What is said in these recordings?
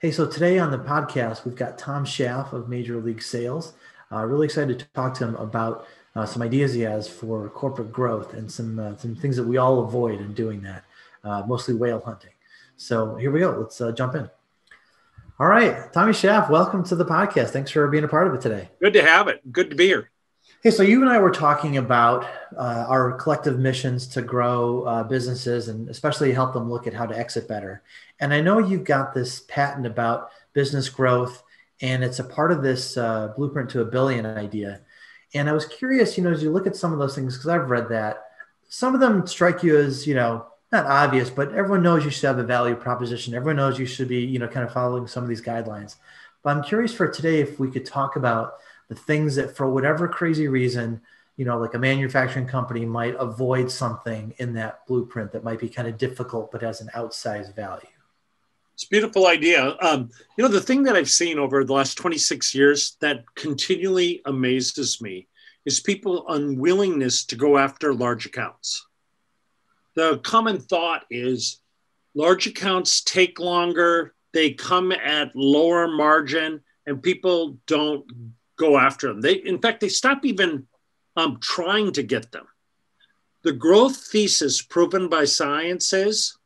Hey, so today on the podcast, we've got Tom Schaff of Major League Sales. Uh, really excited to talk to him about uh, some ideas he has for corporate growth and some uh, some things that we all avoid in doing that, uh, mostly whale hunting. So here we go. Let's uh, jump in. All right, Tommy Schaff, welcome to the podcast. Thanks for being a part of it today. Good to have it. Good to be here. Hey, so you and I were talking about uh, our collective missions to grow uh, businesses and especially help them look at how to exit better. And I know you've got this patent about business growth, and it's a part of this uh, blueprint to a billion idea. And I was curious, you know, as you look at some of those things, because I've read that, some of them strike you as, you know, not obvious, but everyone knows you should have a value proposition. Everyone knows you should be, you know, kind of following some of these guidelines. But I'm curious for today if we could talk about the things that for whatever crazy reason you know like a manufacturing company might avoid something in that blueprint that might be kind of difficult but has an outsized value. It's a beautiful idea. Um, you know the thing that i've seen over the last 26 years that continually amazes me is people unwillingness to go after large accounts. The common thought is large accounts take longer they come at lower margin and people don't go after them. They, in fact, they stop even um, trying to get them. The growth thesis proven by science is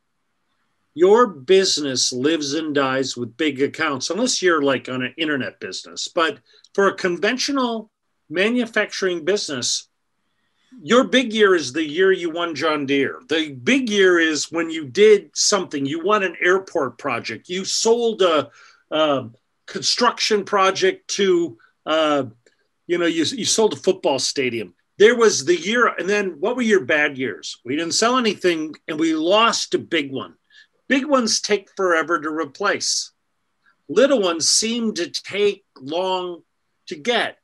your business lives and dies with big accounts, unless you're like on an internet business. But for a conventional manufacturing business, your big year is the year you won John Deere. The big year is when you did something. You won an airport project. You sold a, a construction project to uh, you know, you, you sold a football stadium. There was the year, and then what were your bad years? We didn't sell anything, and we lost a big one. Big ones take forever to replace. Little ones seem to take long to get.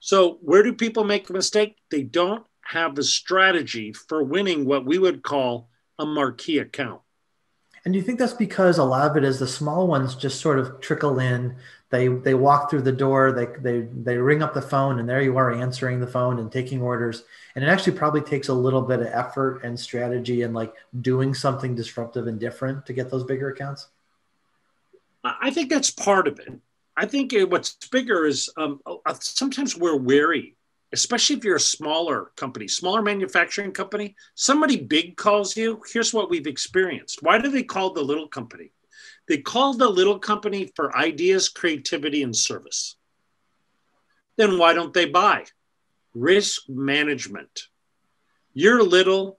So, where do people make a mistake? They don't have a strategy for winning what we would call a marquee account. And do you think that's because a lot of it is the small ones just sort of trickle in? They they walk through the door, they they they ring up the phone, and there you are answering the phone and taking orders. And it actually probably takes a little bit of effort and strategy and like doing something disruptive and different to get those bigger accounts. I think that's part of it. I think what's bigger is um, uh, sometimes we're wary especially if you're a smaller company, smaller manufacturing company, somebody big calls you. Here's what we've experienced. Why do they call the little company? They call the little company for ideas, creativity, and service. Then why don't they buy? Risk management. You're little.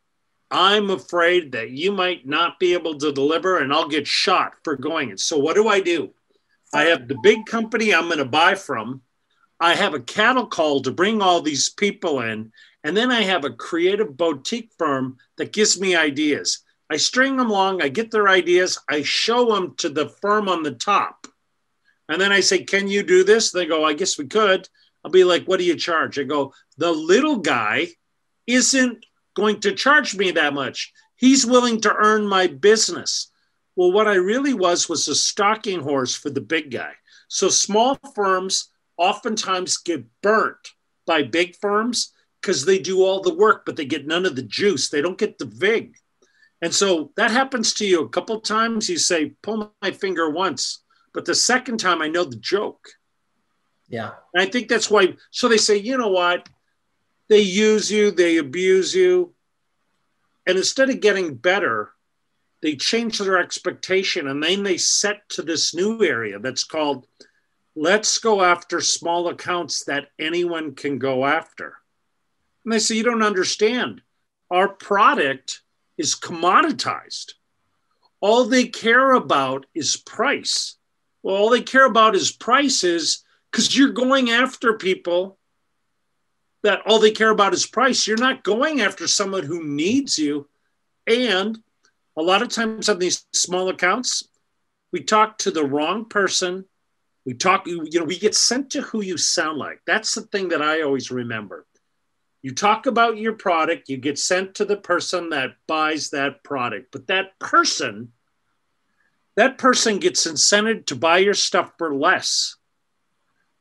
I'm afraid that you might not be able to deliver and I'll get shot for going it. So what do I do? I have the big company I'm going to buy from I have a cattle call to bring all these people in. And then I have a creative boutique firm that gives me ideas. I string them along, I get their ideas, I show them to the firm on the top. And then I say, Can you do this? They go, I guess we could. I'll be like, What do you charge? I go, The little guy isn't going to charge me that much. He's willing to earn my business. Well, what I really was was a stalking horse for the big guy. So small firms oftentimes get burnt by big firms because they do all the work, but they get none of the juice. They don't get the vig. And so that happens to you a couple times. You say, pull my finger once, but the second time I know the joke. Yeah. And I think that's why. So they say, you know what? They use you, they abuse you. And instead of getting better, they change their expectation and then they set to this new area that's called let's go after small accounts that anyone can go after. And they say, you don't understand. Our product is commoditized. All they care about is price. Well, all they care about is prices because you're going after people that all they care about is price. You're not going after someone who needs you. And a lot of times on these small accounts, we talk to the wrong person we talk, you know, we get sent to who you sound like. That's the thing that I always remember. You talk about your product, you get sent to the person that buys that product, but that person, that person gets incented to buy your stuff for less.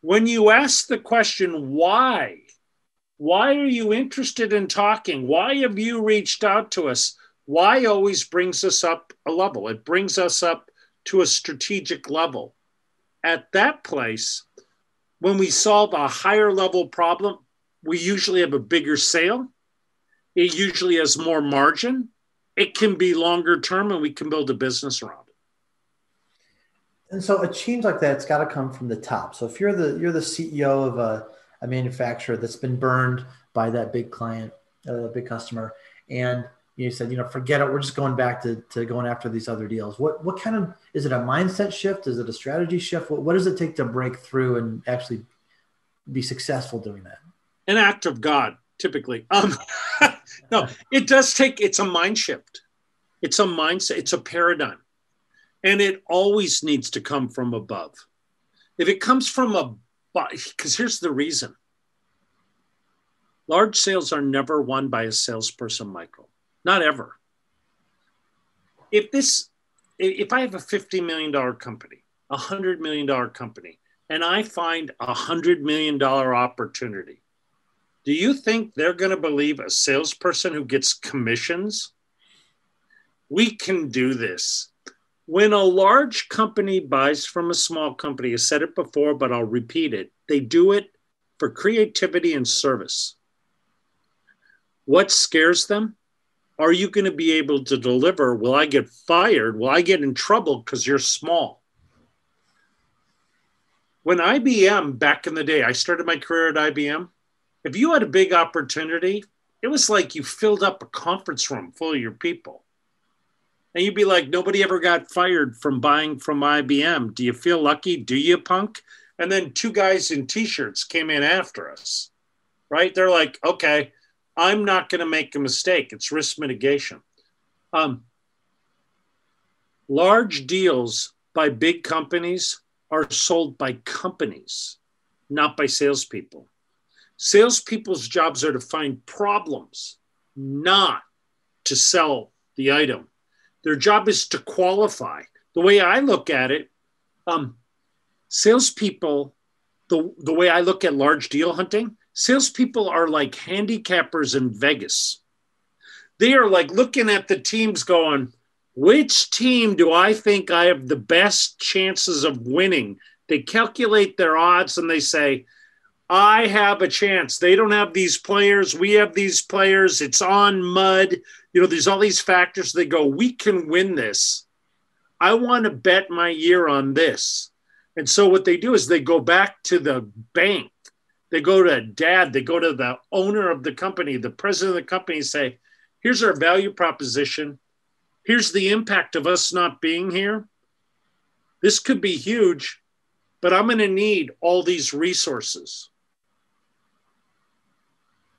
When you ask the question, why? Why are you interested in talking? Why have you reached out to us? Why always brings us up a level. It brings us up to a strategic level. At that place, when we solve a higher level problem, we usually have a bigger sale. It usually has more margin. It can be longer term and we can build a business around it. And so a change like that, it's got to come from the top. So if you're the you're the CEO of a, a manufacturer that's been burned by that big client, a uh, big customer, and you said, you know, forget it. We're just going back to, to going after these other deals. What what kind of is it a mindset shift? Is it a strategy shift? What, what does it take to break through and actually be successful doing that? An act of God, typically. Um, no, it does take. It's a mind shift. It's a mindset. It's a paradigm, and it always needs to come from above. If it comes from a, because here's the reason. Large sales are never won by a salesperson, Michael. Not ever. If this, if I have a $50 million company, a $100 million company, and I find a $100 million opportunity, do you think they're going to believe a salesperson who gets commissions? We can do this. When a large company buys from a small company, I said it before, but I'll repeat it. They do it for creativity and service. What scares them? Are you going to be able to deliver? Will I get fired? Will I get in trouble because you're small? When IBM, back in the day, I started my career at IBM. If you had a big opportunity, it was like you filled up a conference room full of your people. And you'd be like, nobody ever got fired from buying from IBM. Do you feel lucky? Do you, punk? And then two guys in t shirts came in after us, right? They're like, okay, I'm not going to make a mistake. It's risk mitigation. Um, large deals by big companies are sold by companies, not by salespeople. Salespeople's jobs are to find problems, not to sell the item. Their job is to qualify. The way I look at it, um, salespeople, the, the way I look at large deal hunting, salespeople are like handicappers in Vegas. They are like looking at the teams going, which team do I think I have the best chances of winning? They calculate their odds and they say, I have a chance. They don't have these players. We have these players. It's on mud. You know, there's all these factors. They go, we can win this. I want to bet my year on this. And so what they do is they go back to the bank they go to dad, they go to the owner of the company, the president of the company, say, here's our value proposition. Here's the impact of us not being here. This could be huge, but I'm going to need all these resources.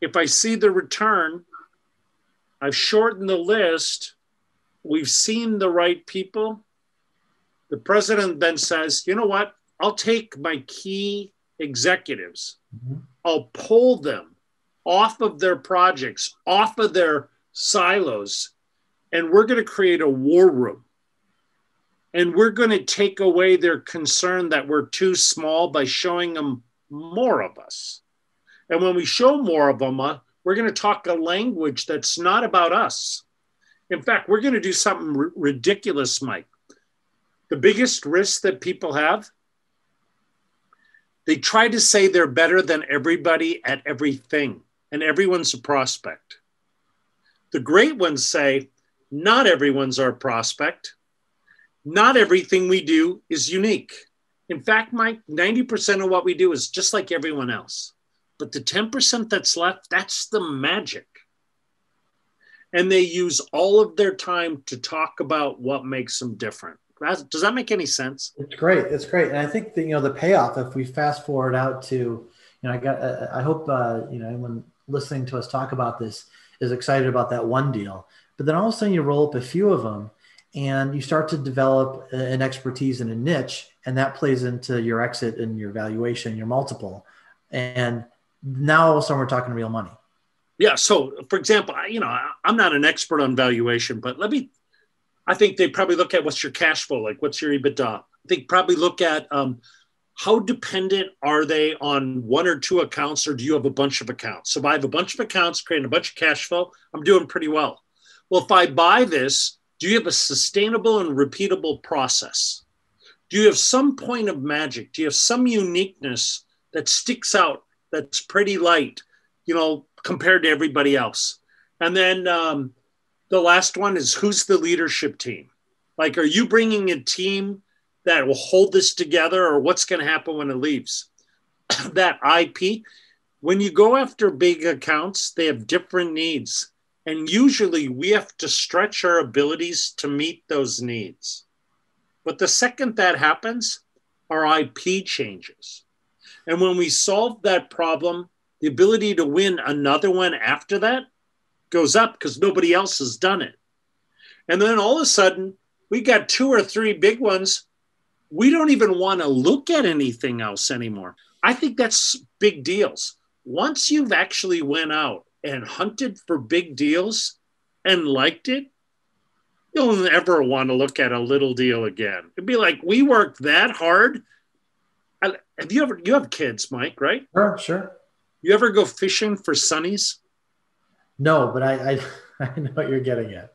If I see the return, I've shortened the list. We've seen the right people. The president then says, you know what? I'll take my key executives. Mm-hmm. I'll pull them off of their projects, off of their silos, and we're going to create a war room. And we're going to take away their concern that we're too small by showing them more of us. And when we show more of them, uh, we're going to talk a language that's not about us. In fact, we're going to do something r- ridiculous, Mike. The biggest risk that people have they try to say they're better than everybody at everything, and everyone's a prospect. The great ones say, not everyone's our prospect. Not everything we do is unique. In fact, Mike, 90% of what we do is just like everyone else. But the 10% that's left, that's the magic. And they use all of their time to talk about what makes them different. Does that make any sense? It's great. It's great, and I think that you know the payoff. If we fast forward out to, you know, I got. I hope uh, you know anyone listening to us talk about this is excited about that one deal. But then all of a sudden you roll up a few of them, and you start to develop an expertise in a niche, and that plays into your exit and your valuation, your multiple, and now all of a sudden we're talking real money. Yeah. So, for example, I, you know, I'm not an expert on valuation, but let me I think they probably look at what's your cash flow like, what's your EBITDA. They probably look at um, how dependent are they on one or two accounts, or do you have a bunch of accounts? So if I have a bunch of accounts, creating a bunch of cash flow, I'm doing pretty well. Well, if I buy this, Do you have a sustainable and repeatable process? Do you have some point of magic? Do you have some uniqueness that sticks out that's pretty light, you know, compared to everybody else? And then um, the last one is who's the leadership team? Like, are you bringing a team that will hold this together, or what's going to happen when it leaves? that IP, when you go after big accounts, they have different needs. And usually we have to stretch our abilities to meet those needs. But the second that happens, our IP changes. And when we solve that problem, the ability to win another one after that goes up because nobody else has done it. And then all of a sudden, we got two or three big ones. We don't even want to look at anything else anymore. I think that's big deals. Once you've actually went out and hunted for big deals and liked it, you'll never want to look at a little deal again. It'd be like we worked that hard. Have you ever you have kids, Mike, right? Sure, sure. You ever go fishing for sunnies? No, but I, I, I know what you're getting at.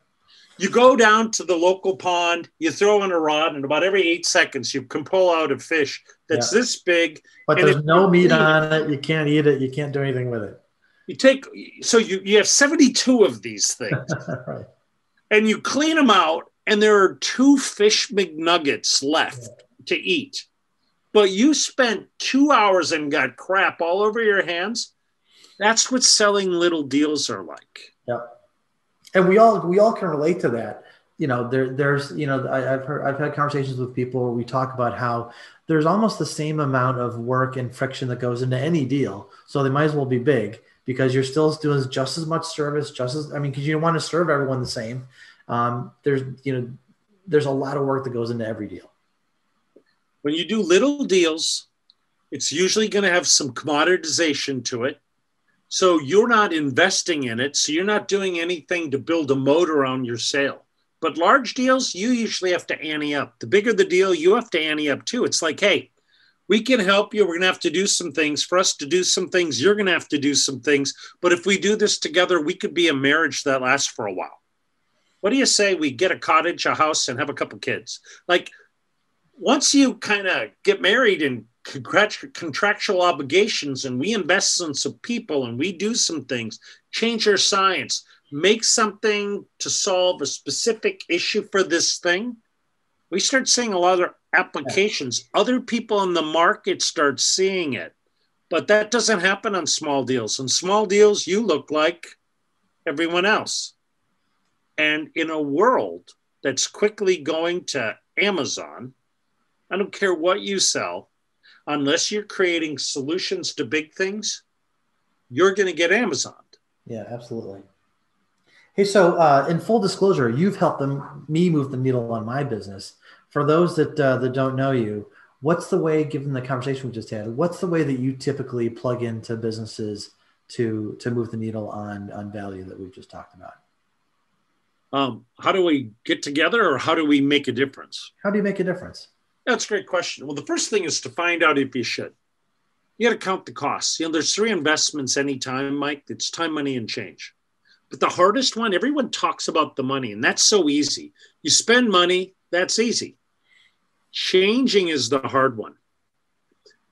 You go down to the local pond, you throw in a rod, and about every eight seconds, you can pull out a fish that's yeah. this big. But there's no meat on it. You can't eat it. You can't do anything with it. You take so you you have 72 of these things, right. and you clean them out, and there are two fish McNuggets left yeah. to eat. But you spent two hours and got crap all over your hands. That's what selling little deals are like. Yep. And we all we all can relate to that. You know there there's you know I, have heard i've had conversations with people. Where we talk about how there's almost the same amount of work and friction that goes into any deal. So they might as well be big because you're still doing just as much service just as i mean because you don't want to serve everyone the same. Um, there's you know there's a lot of work that goes into every deal when you do little deals it's usually going to have some commoditization to it so you're not investing in it. So you're not doing anything to build a moat around your sale. But large deals, you usually have to ante up. The bigger the deal, you have to ante up too. It's like, hey, we can help you. We're going to have to do some things. For us to do some things, you're going to have to do some things. But if we do this together, we could be a marriage that lasts for a while. What do you say we get a cottage, a house, and have a couple kids? Like, once you kind of get married and contractual obligations and we invest in some people and we do some things, change our science, make something to solve a specific issue for this thing, we start seeing a lot of applications. Other people in the market start seeing it. But that doesn't happen on small deals. On small deals, you look like everyone else. And in a world that's quickly going to Amazon, I don't care what you sell, unless you're creating solutions to big things, you're going to get Amazon. Yeah, absolutely. Hey, so uh, in full disclosure, you've helped them me move the needle on my business. For those that uh, that don't know you, what's the way, given the conversation we just had, what's the way that you typically plug into businesses to to move the needle on on value that we've just talked about? Um, how do we get together, or how do we make a difference? How do you make a difference? That's a great question. Well, the first thing is to find out if you should. You got to count the costs. You know, there's three investments anytime, Mike. It's time, money, and change. But the hardest one, everyone talks about the money, and that's so easy. You spend money, that's easy. Changing is the hard one.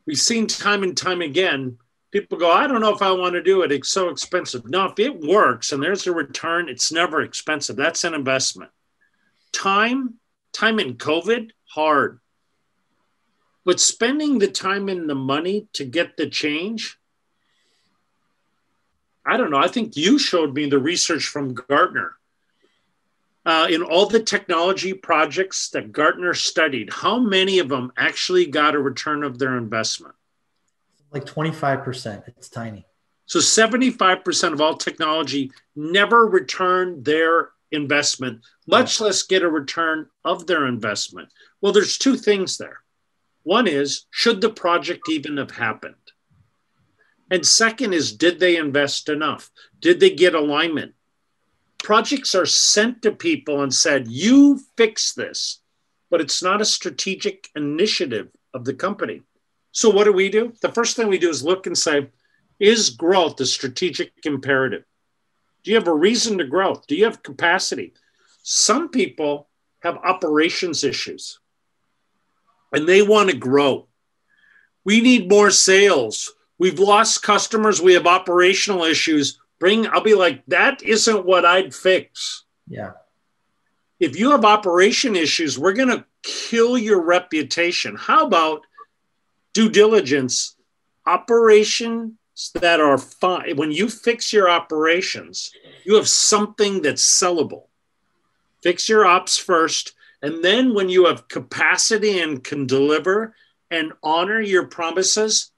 We've seen time and time again, people go, I don't know if I want to do it. It's so expensive. No, if it works and there's a return, it's never expensive. That's an investment. Time, time in COVID, hard. But spending the time and the money to get the change, I don't know. I think you showed me the research from Gartner. Uh, in all the technology projects that Gartner studied, how many of them actually got a return of their investment? Like 25%. It's tiny. So 75% of all technology never returned their investment, much yeah. less get a return of their investment. Well, there's two things there. One is, should the project even have happened? And second is, did they invest enough? Did they get alignment? Projects are sent to people and said, you fix this, but it's not a strategic initiative of the company. So, what do we do? The first thing we do is look and say, is growth a strategic imperative? Do you have a reason to grow? Do you have capacity? Some people have operations issues and they want to grow. We need more sales. We've lost customers. We have operational issues. Bring, I'll be like, that isn't what I'd fix. Yeah. If you have operation issues, we're going to kill your reputation. How about due diligence? Operations that are fine. When you fix your operations, you have something that's sellable. Fix your ops first. And then when you have capacity and can deliver and honor your promises,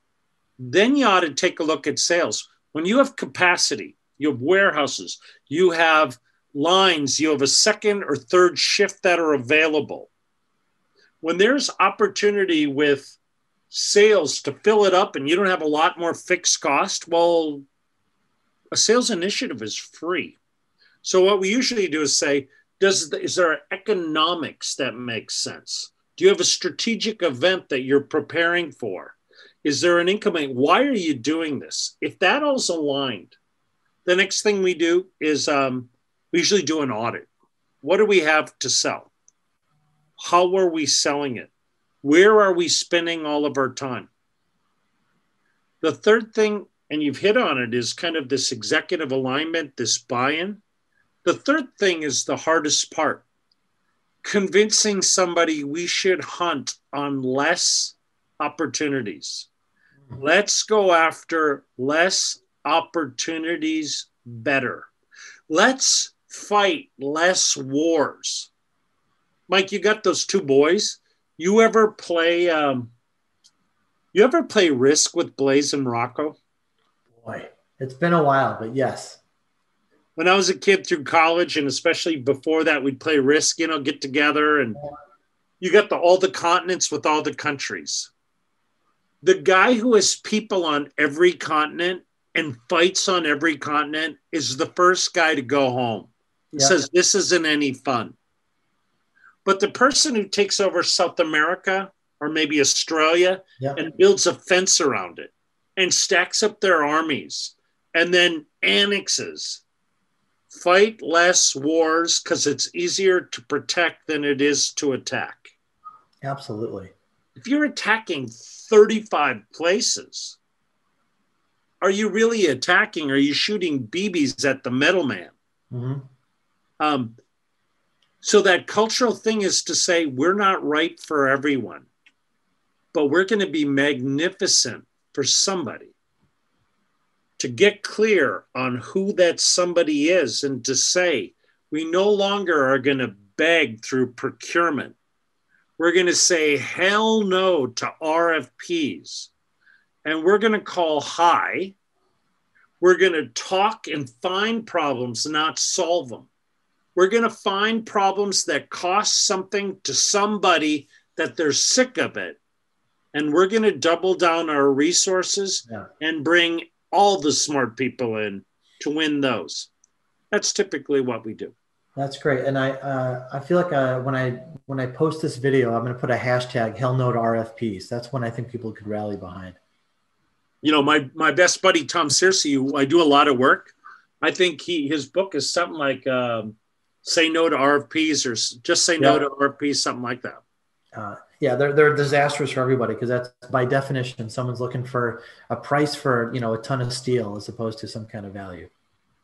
then you ought to take a look at sales. When you have capacity, you have warehouses, you have lines, you have a second or third shift that are available. When there's opportunity with sales to fill it up and you don't have a lot more fixed cost, well, a sales initiative is free. So what we usually do is say, does is there an economics that makes sense? Do you have a strategic event that you're preparing for? Is there an income? Why are you doing this? If that all's aligned, the next thing we do is um, we usually do an audit. What do we have to sell? How are we selling it? Where are we spending all of our time? The third thing, and you've hit on it, is kind of this executive alignment, this buy in. The third thing is the hardest part convincing somebody we should hunt on less opportunities. Let's go after less opportunities better. Let's fight less wars. Mike, you got those two boys. You ever play? Um, you ever play Risk with Blaze and Rocco? Boy, it's been a while, but yes. When I was a kid through college, and especially before that, we'd play Risk. You know, get together, and you got the all the continents with all the countries. The guy who has people on every continent and fights on every continent is the first guy to go home. He yep. says this isn't any fun. But the person who takes over South America or maybe Australia yep. and builds a fence around it and stacks up their armies and then annexes, fight less wars because it's easier to protect than it is to attack. Absolutely. If you're attacking 35 places, are you really attacking? Are you shooting BBs at the metal man? Mm-hmm. Um, so that cultural thing is to say we're not right for everyone, but we're going to be magnificent for somebody. To get clear on who that somebody is and to say we no longer are going to beg through procurement. We're going to say hell no to RFPs. And we're going to call high. We're going to talk and find problems, not solve them we're going to find problems that cost something to somebody that they're sick of it. And we're going to double down our resources yeah. and bring all the smart people in to win those. That's typically what we do. That's great, and I uh, I feel like uh, when I when I post this video, I'm going to put a hashtag Hell No to RFPs. That's when I think people could rally behind. You know, my my best buddy Tom Searcy, who I do a lot of work. I think he his book is something like um, say no to RFPs or just say no to RFPs, something like that. Uh, yeah, they're they're disastrous for everybody because that's by definition someone's looking for a price for you know a ton of steel as opposed to some kind of value.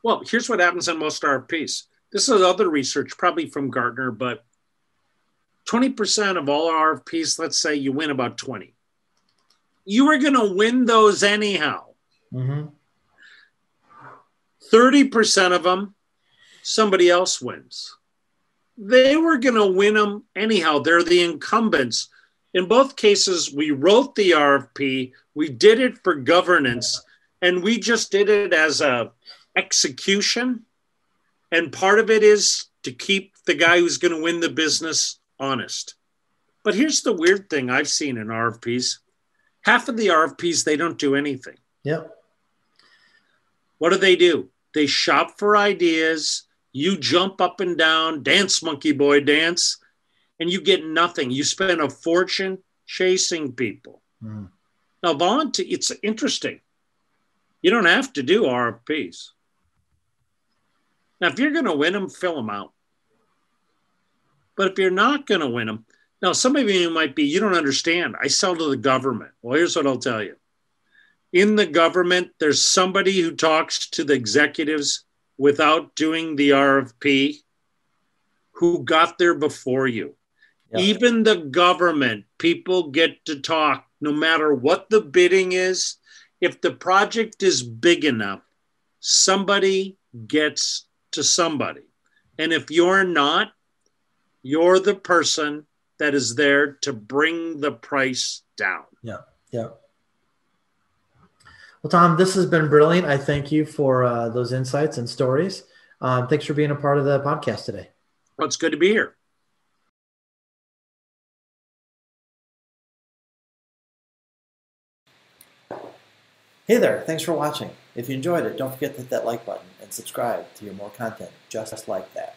Well, here's what happens in most RFPs. This is other research, probably from Gartner, but 20% of all RFPs, let's say you win about 20. You are going to win those anyhow. Mm-hmm. 30% of them somebody else wins. They were going to win them anyhow. They're the incumbents. In both cases, we wrote the RFP, we did it for governance, and we just did it as a execution. And part of it is to keep the guy who's going to win the business honest. But here's the weird thing I've seen in RFPs half of the RFPs, they don't do anything. Yep. What do they do? They shop for ideas, you jump up and down, dance, monkey boy, dance, and you get nothing. You spend a fortune chasing people. Mm. Now, volunteer, it's interesting. You don't have to do RFPs. Now, if you're going to win them, fill them out. But if you're not going to win them, now some of you might be, you don't understand. I sell to the government. Well, here's what I'll tell you. In the government, there's somebody who talks to the executives without doing the RFP who got there before you. Yeah. Even the government, people get to talk no matter what the bidding is. If the project is big enough, somebody gets to somebody. And if you're not, you're the person that is there to bring the price down. Yeah. Yeah. Well, Tom, this has been brilliant. I thank you for uh, those insights and stories. Um, thanks for being a part of the podcast today. Well, it's good to be here. Hey there, thanks for watching. If you enjoyed it, don't forget to hit that like button and subscribe to hear more content just like that.